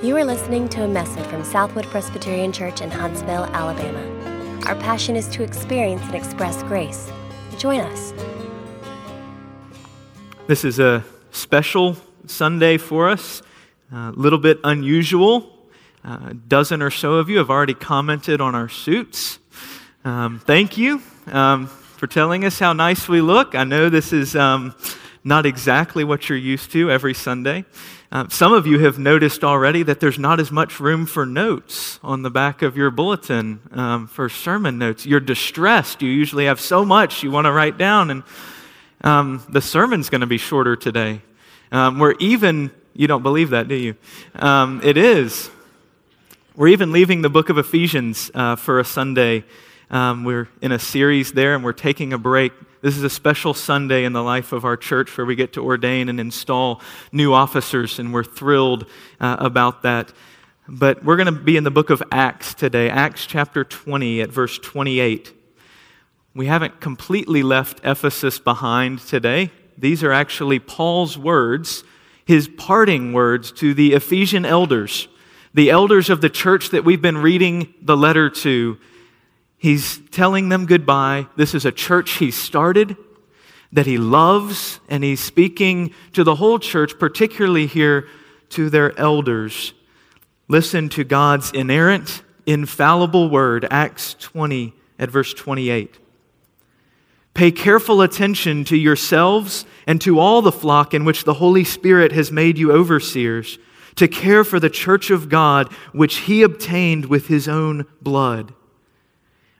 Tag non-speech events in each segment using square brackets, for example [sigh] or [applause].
You are listening to a message from Southwood Presbyterian Church in Huntsville, Alabama. Our passion is to experience and express grace. Join us. This is a special Sunday for us, a little bit unusual. a dozen or so of you have already commented on our suits. Um, thank you um, for telling us how nice we look. I know this is um, not exactly what you're used to every Sunday. Uh, some of you have noticed already that there's not as much room for notes on the back of your bulletin um, for sermon notes. You're distressed. You usually have so much you want to write down, and um, the sermon's going to be shorter today. Um, we're even, you don't believe that, do you? Um, it is. We're even leaving the book of Ephesians uh, for a Sunday. Um, we're in a series there, and we're taking a break this is a special Sunday in the life of our church where we get to ordain and install new officers, and we're thrilled uh, about that. But we're going to be in the book of Acts today, Acts chapter 20 at verse 28. We haven't completely left Ephesus behind today. These are actually Paul's words, his parting words to the Ephesian elders, the elders of the church that we've been reading the letter to He's telling them goodbye. This is a church he started that he loves, and he's speaking to the whole church, particularly here to their elders. Listen to God's inerrant, infallible word, Acts 20 at verse 28. Pay careful attention to yourselves and to all the flock in which the Holy Spirit has made you overseers, to care for the church of God, which he obtained with his own blood.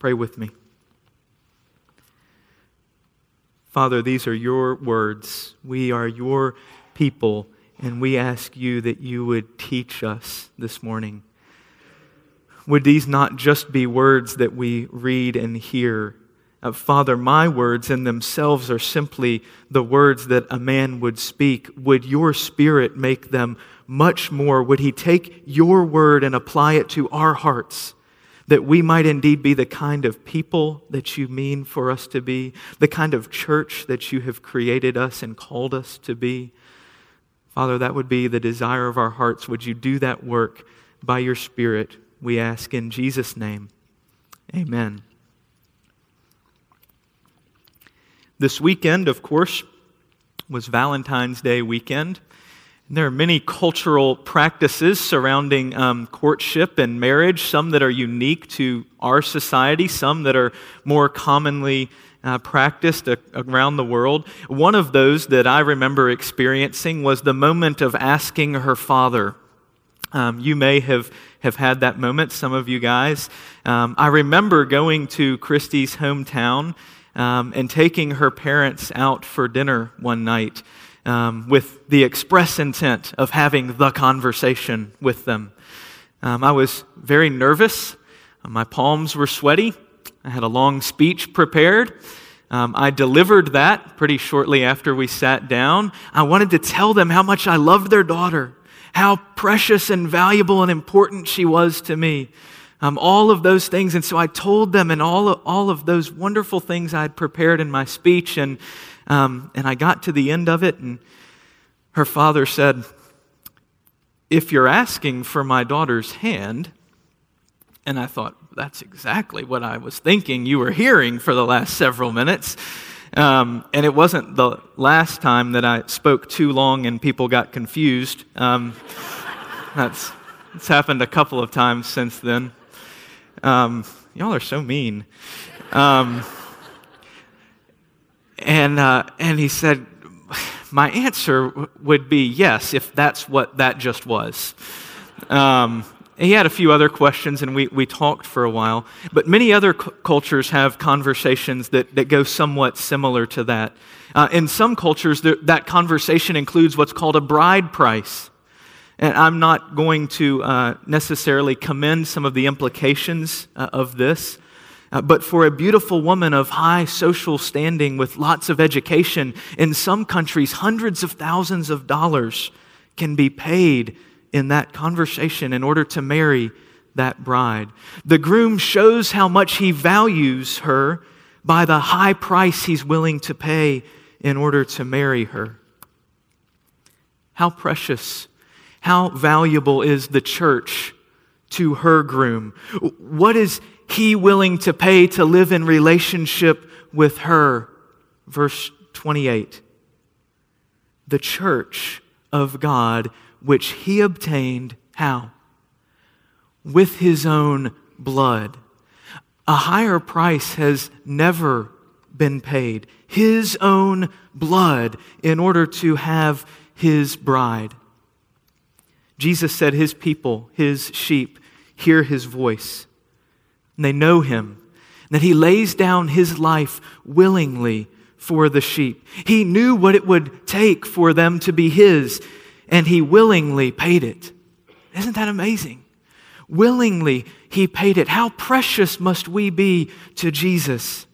Pray with me. Father, these are your words. We are your people, and we ask you that you would teach us this morning. Would these not just be words that we read and hear? Uh, Father, my words in themselves are simply the words that a man would speak. Would your Spirit make them much more? Would He take your word and apply it to our hearts? That we might indeed be the kind of people that you mean for us to be, the kind of church that you have created us and called us to be. Father, that would be the desire of our hearts. Would you do that work by your Spirit? We ask in Jesus' name. Amen. This weekend, of course, was Valentine's Day weekend. There are many cultural practices surrounding um, courtship and marriage, some that are unique to our society, some that are more commonly uh, practiced a- around the world. One of those that I remember experiencing was the moment of asking her father. Um, you may have, have had that moment, some of you guys. Um, I remember going to Christy's hometown um, and taking her parents out for dinner one night um, with the express intent of having the conversation with them. Um, I was very nervous. My palms were sweaty. I had a long speech prepared. Um, I delivered that pretty shortly after we sat down. I wanted to tell them how much I loved their daughter, how precious and valuable and important she was to me. Um, all of those things. And so I told them and all of, all of those wonderful things I had prepared in my speech. And um, and I got to the end of it, and her father said, If you're asking for my daughter's hand, and I thought, that's exactly what I was thinking you were hearing for the last several minutes. Um, and it wasn't the last time that I spoke too long and people got confused. Um, [laughs] that's it's happened a couple of times since then. Um, y'all are so mean. And, uh, and he said, My answer would be yes, if that's what that just was. Um, he had a few other questions, and we, we talked for a while. But many other cultures have conversations that, that go somewhat similar to that. Uh, in some cultures, that conversation includes what's called a bride price. And I'm not going to uh, necessarily commend some of the implications uh, of this. Uh, but for a beautiful woman of high social standing with lots of education, in some countries, hundreds of thousands of dollars can be paid in that conversation in order to marry that bride. The groom shows how much he values her by the high price he's willing to pay in order to marry her. How precious, how valuable is the church to her groom? What is he willing to pay to live in relationship with her? Verse 28. The church of God, which he obtained, how? With his own blood. A higher price has never been paid. His own blood in order to have his bride. Jesus said his people, his sheep, hear his voice and they know him, and that he lays down his life willingly for the sheep. He knew what it would take for them to be his, and he willingly paid it. Isn't that amazing? Willingly, he paid it. How precious must we be to Jesus?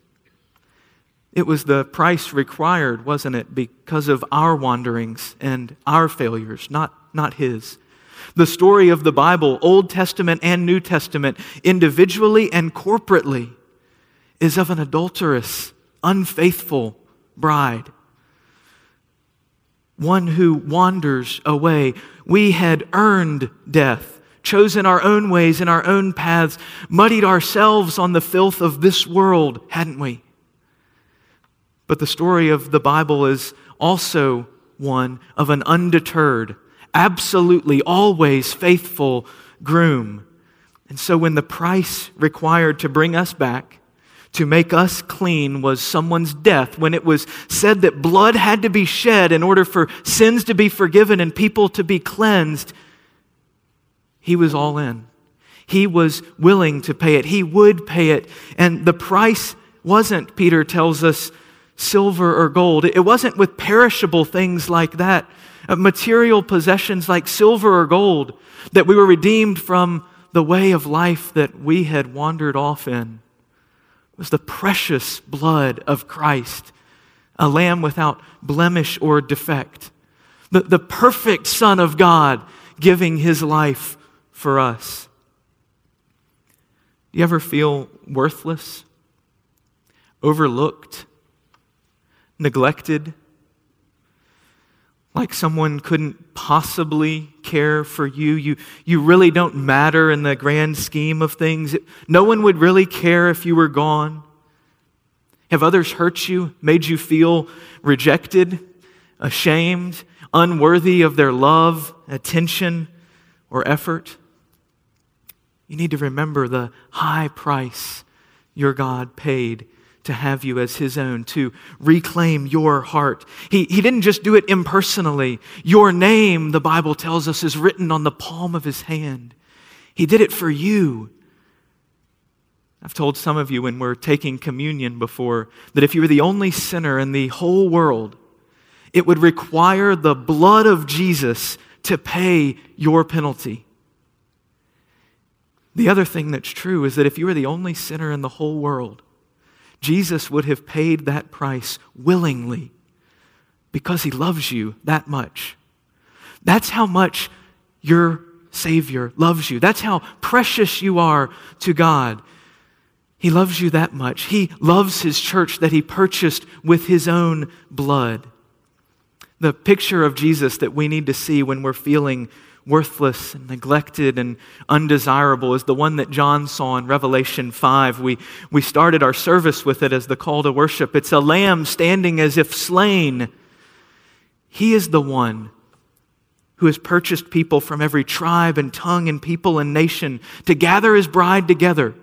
It was the price required, wasn't it, because of our wanderings and our failures, not, not his. The story of the Bible, Old Testament and New Testament, individually and corporately, is of an adulterous, unfaithful bride. One who wanders away. We had earned death, chosen our own ways and our own paths, muddied ourselves on the filth of this world, hadn't we? But the story of the Bible is also one of an undeterred, absolutely, always faithful groom. And so when the price required to bring us back, to make us clean, was someone's death, when it was said that blood had to be shed in order for sins to be forgiven and people to be cleansed, he was all in. He was willing to pay it. He would pay it. And the price wasn't, Peter tells us, silver or gold. It wasn't with perishable things like that material possessions like silver or gold, that we were redeemed from the way of life that we had wandered off in. It was the precious blood of Christ, a lamb without blemish or defect, the, the perfect Son of God giving his life for us. Do you ever feel worthless, overlooked, neglected? Like someone couldn't possibly care for you. You, you really don't matter in the grand scheme of things. No one would really care if you were gone. Have others hurt you, made you feel rejected, ashamed, unworthy of their love, attention, or effort? You need to remember the high price your God paid to have you as his own, to reclaim your heart. He, he didn't just do it impersonally. Your name, the Bible tells us, is written on the palm of his hand. He did it for you. I've told some of you when we're taking communion before that if you were the only sinner in the whole world, it would require the blood of Jesus to pay your penalty. The other thing that's true is that if you were the only sinner in the whole world, Jesus would have paid that price willingly because he loves you that much. That's how much your Savior loves you. That's how precious you are to God. He loves you that much. He loves his church that he purchased with his own blood. The picture of Jesus that we need to see when we're feeling worthless and neglected and undesirable is the one that John saw in Revelation 5. We, we started our service with it as the call to worship. It's a lamb standing as if slain. He is the one who has purchased people from every tribe and tongue and people and nation to gather his bride together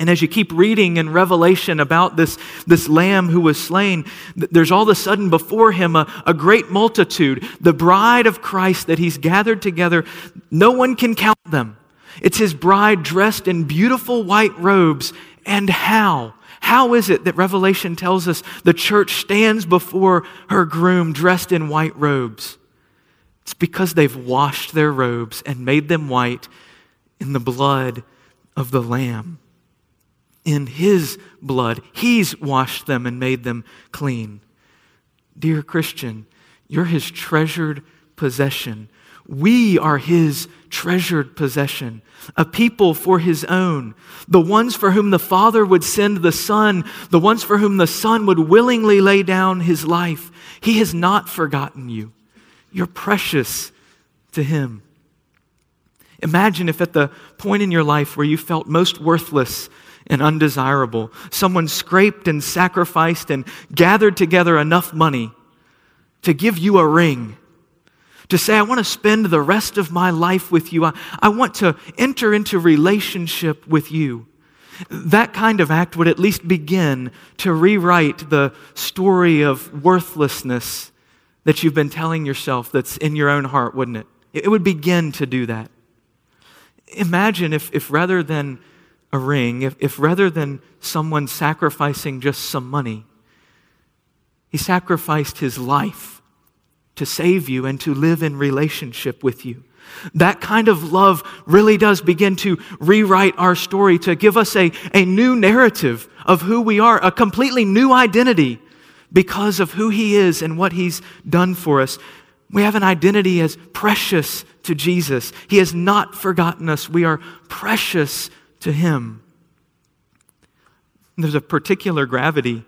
and as you keep reading in Revelation about this, this lamb who was slain, there's all of a sudden before him a, a great multitude, the bride of Christ that he's gathered together. No one can count them. It's his bride dressed in beautiful white robes. And how? How is it that Revelation tells us the church stands before her groom dressed in white robes? It's because they've washed their robes and made them white in the blood of the Lamb. In His blood, He's washed them and made them clean. Dear Christian, you're His treasured possession. We are His treasured possession, a people for His own, the ones for whom the Father would send the Son, the ones for whom the Son would willingly lay down His life. He has not forgotten you. You're precious to Him. Imagine if at the point in your life where you felt most worthless and undesirable, someone scraped and sacrificed and gathered together enough money to give you a ring, to say, I want to spend the rest of my life with you. I, I want to enter into relationship with you. That kind of act would at least begin to rewrite the story of worthlessness that you've been telling yourself that's in your own heart, wouldn't it? It would begin to do that. Imagine if, if rather than a ring, if, if rather than someone sacrificing just some money, he sacrificed his life to save you and to live in relationship with you. That kind of love really does begin to rewrite our story, to give us a, a new narrative of who we are, a completely new identity because of who He is and what He's done for us. We have an identity as precious to Jesus. He has not forgotten us. We are precious to Him. There's a particular gravity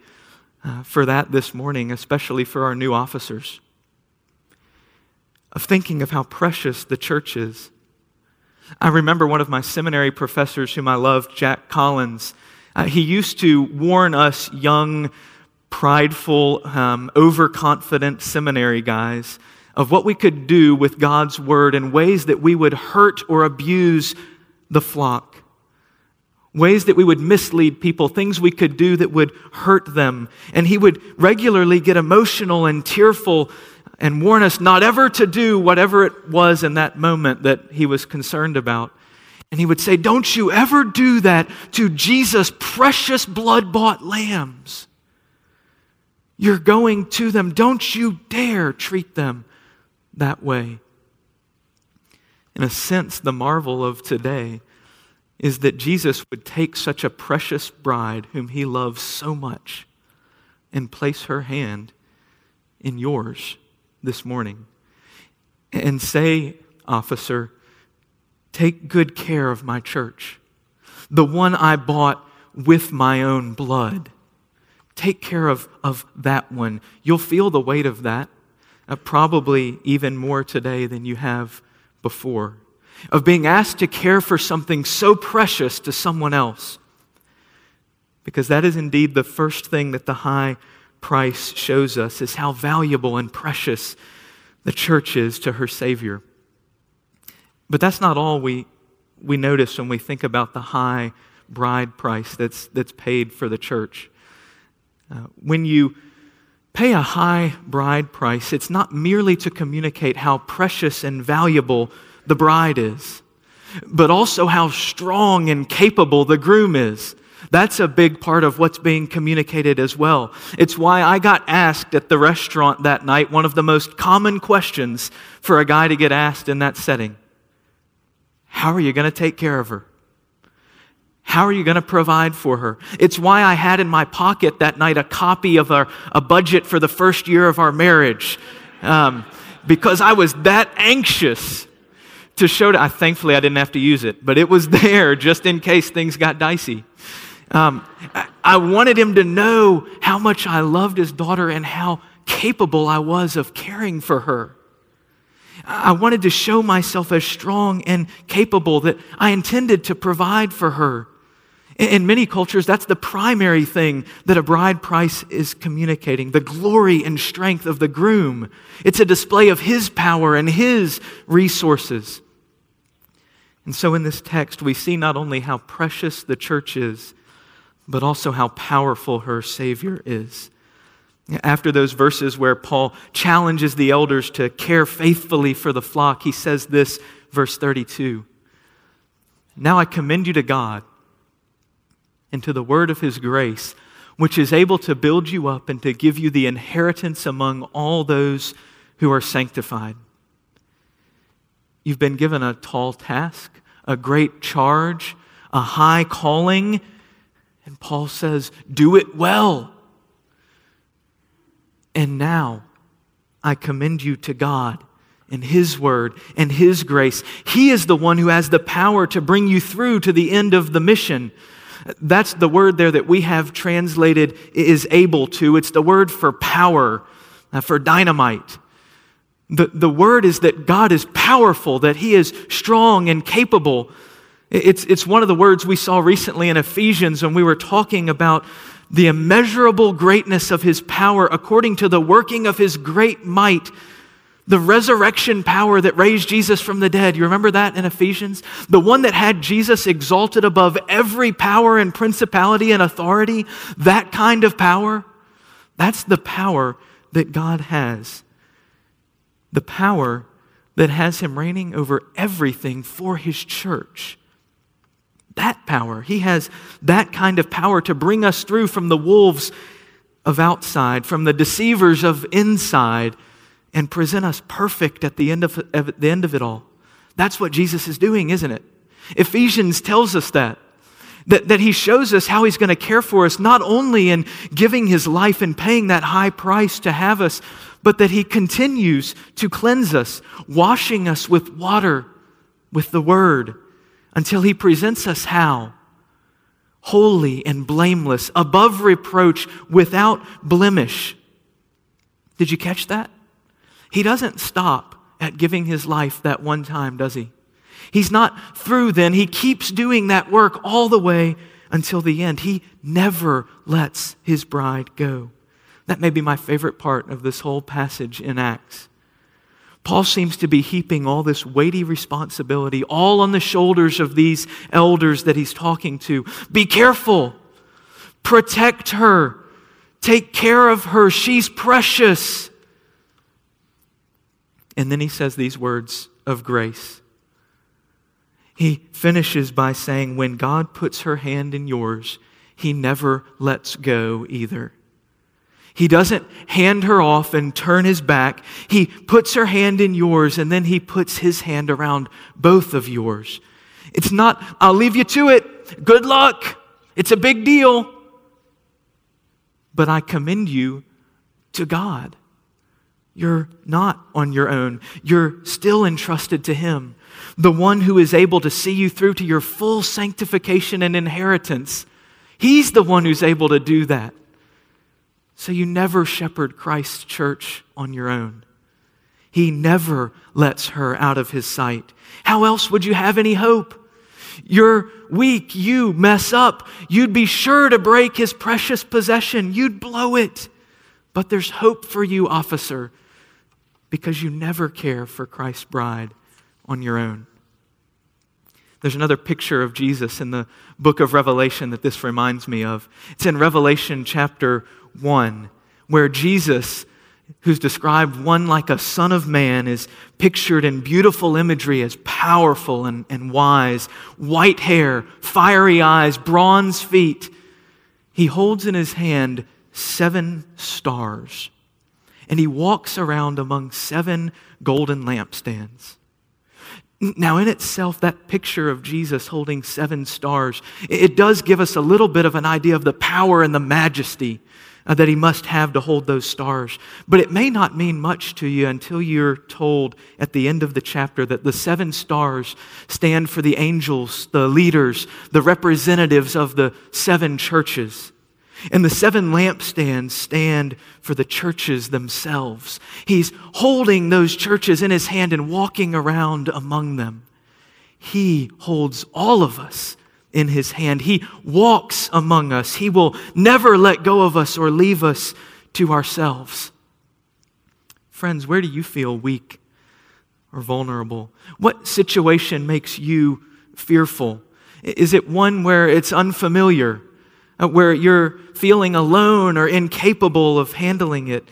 uh, for that this morning, especially for our new officers, of thinking of how precious the church is. I remember one of my seminary professors whom I loved, Jack Collins. Uh, he used to warn us young, prideful, um, overconfident seminary guys of what we could do with God's word in ways that we would hurt or abuse the flock ways that we would mislead people, things we could do that would hurt them. And he would regularly get emotional and tearful and warn us not ever to do whatever it was in that moment that he was concerned about. And he would say, Don't you ever do that to Jesus' precious blood bought lambs. You're going to them. Don't you dare treat them that way. In a sense, the marvel of today is that Jesus would take such a precious bride whom he loves so much and place her hand in yours this morning and say, officer, take good care of my church, the one I bought with my own blood. Take care of, of that one. You'll feel the weight of that, uh, probably even more today than you have before of being asked to care for something so precious to someone else. Because that is indeed the first thing that the high price shows us is how valuable and precious the church is to her Savior. But that's not all we, we notice when we think about the high bride price that's, that's paid for the church. Uh, when you pay a high bride price, it's not merely to communicate how precious and valuable the bride is, but also how strong and capable the groom is. That's a big part of what's being communicated as well. It's why I got asked at the restaurant that night one of the most common questions for a guy to get asked in that setting How are you going to take care of her? How are you going to provide for her? It's why I had in my pocket that night a copy of our, a budget for the first year of our marriage. Um, because I was that anxious to show to, I, thankfully I didn't have to use it, but it was [laughs] there just in case things got dicey. Um, I, I wanted him to know how much I loved his daughter and how capable I was of caring for her. I wanted to show myself as strong and capable that I intended to provide for her. In many cultures, that's the primary thing that a bride price is communicating the glory and strength of the groom. It's a display of his power and his resources. And so in this text, we see not only how precious the church is, but also how powerful her Savior is. After those verses where Paul challenges the elders to care faithfully for the flock, he says this, verse 32 Now I commend you to God and to the word of his grace, which is able to build you up and to give you the inheritance among all those who are sanctified. You've been given a tall task, a great charge, a high calling. And Paul says, Do it well. And now I commend you to God and His Word and His grace. He is the one who has the power to bring you through to the end of the mission. That's the word there that we have translated is able to. It's the word for power, uh, for dynamite. The, the word is that God is powerful, that He is strong and capable. It's, it's one of the words we saw recently in Ephesians when we were talking about the immeasurable greatness of His power according to the working of His great might the resurrection power that raised Jesus from the dead. You remember that in Ephesians? The one that had Jesus exalted above every power and principality and authority. That kind of power. That's the power that God has. The power that has him reigning over everything for his church. That power. He has that kind of power to bring us through from the wolves of outside, from the deceivers of inside and present us perfect at the end of, the end of it all. That's what Jesus is doing, isn't it? Ephesians tells us that. That, that he shows us how he's going to care for us, not only in giving his life and paying that high price to have us, but that he continues to cleanse us, washing us with water, with the word, until he presents us how? Holy and blameless, above reproach, without blemish. Did you catch that? He doesn't stop at giving his life that one time, does he? He's not through then. He keeps doing that work all the way until the end. He never lets his bride go. That may be my favorite part of this whole passage in Acts. Paul seems to be heaping all this weighty responsibility all on the shoulders of these elders that he's talking to. Be careful. Protect her. Take care of her. She's precious. And then he says these words of grace. He finishes by saying, When God puts her hand in yours, he never lets go either. He doesn't hand her off and turn his back. He puts her hand in yours and then he puts his hand around both of yours. It's not, I'll leave you to it. Good luck. It's a big deal. But I commend you to God. You're not on your own. You're still entrusted to Him, the one who is able to see you through to your full sanctification and inheritance. He's the one who's able to do that. So you never shepherd Christ's church on your own. He never lets her out of his sight. How else would you have any hope? You're weak, you mess up, you'd be sure to break his precious possession, you'd blow it. But there's hope for you, officer because you never care for Christ's bride on your own. There's another picture of Jesus in the book of Revelation that this reminds me of. It's in Revelation chapter 1, where Jesus, who's described one like a son of man, is pictured in beautiful imagery as powerful and, and wise, white hair, fiery eyes, bronze feet. He holds in his hand seven stars and he walks around among seven golden lampstands. Now, in itself, that picture of Jesus holding seven stars, it does give us a little bit of an idea of the power and the majesty uh, that he must have to hold those stars. But it may not mean much to you until you're told at the end of the chapter that the seven stars stand for the angels, the leaders, the representatives of the seven churches. And the seven lampstands stand for the churches themselves. He's holding those churches in his hand and walking around among them. He holds all of us in his hand. He walks among us. He will never let go of us or leave us to ourselves. Friends, where do you feel weak or vulnerable? What situation makes you fearful? Is it one where it's unfamiliar? Uh, where you're feeling alone or incapable of handling it?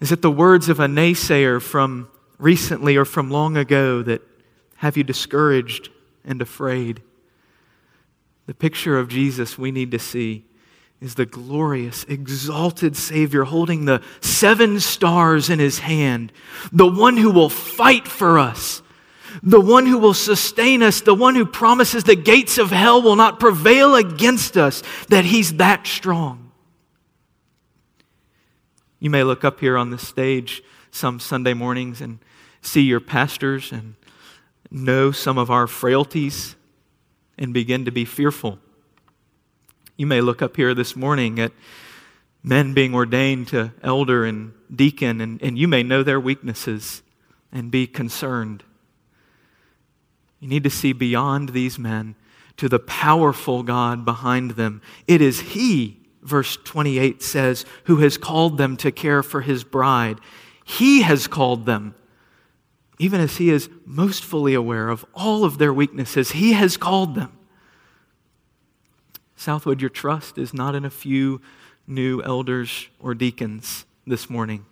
Is it the words of a naysayer from recently or from long ago that have you discouraged and afraid? The picture of Jesus we need to see is the glorious, exalted Savior holding the seven stars in his hand, the one who will fight for us the one who will sustain us, the one who promises the gates of hell will not prevail against us, that he's that strong. You may look up here on the stage some Sunday mornings and see your pastors and know some of our frailties and begin to be fearful. You may look up here this morning at men being ordained to elder and deacon, and, and you may know their weaknesses and be concerned. You need to see beyond these men to the powerful God behind them. It is He, verse 28 says, who has called them to care for His bride. He has called them. Even as He is most fully aware of all of their weaknesses, He has called them. Southwood, your trust is not in a few new elders or deacons this morning.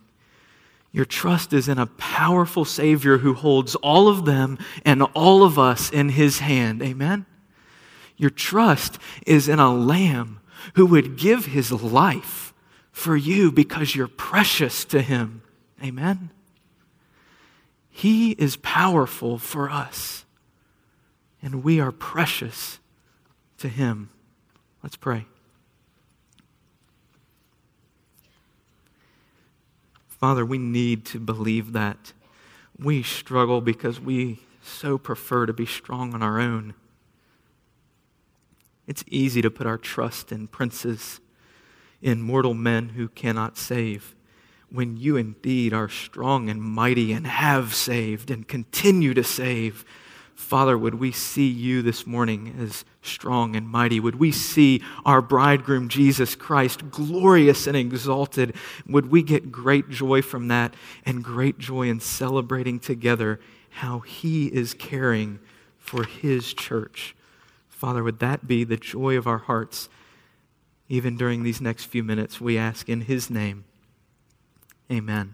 Your trust is in a powerful Savior who holds all of them and all of us in His hand. Amen? Your trust is in a Lamb who would give His life for you because you're precious to Him. Amen? He is powerful for us, and we are precious to Him. Let's pray. Father, we need to believe that. We struggle because we so prefer to be strong on our own. It's easy to put our trust in princes, in mortal men who cannot save, when you indeed are strong and mighty and have saved and continue to save Father, would we see you this morning as strong and mighty? Would we see our bridegroom, Jesus Christ, glorious and exalted? Would we get great joy from that and great joy in celebrating together how he is caring for his church? Father, would that be the joy of our hearts even during these next few minutes? We ask in his name. Amen.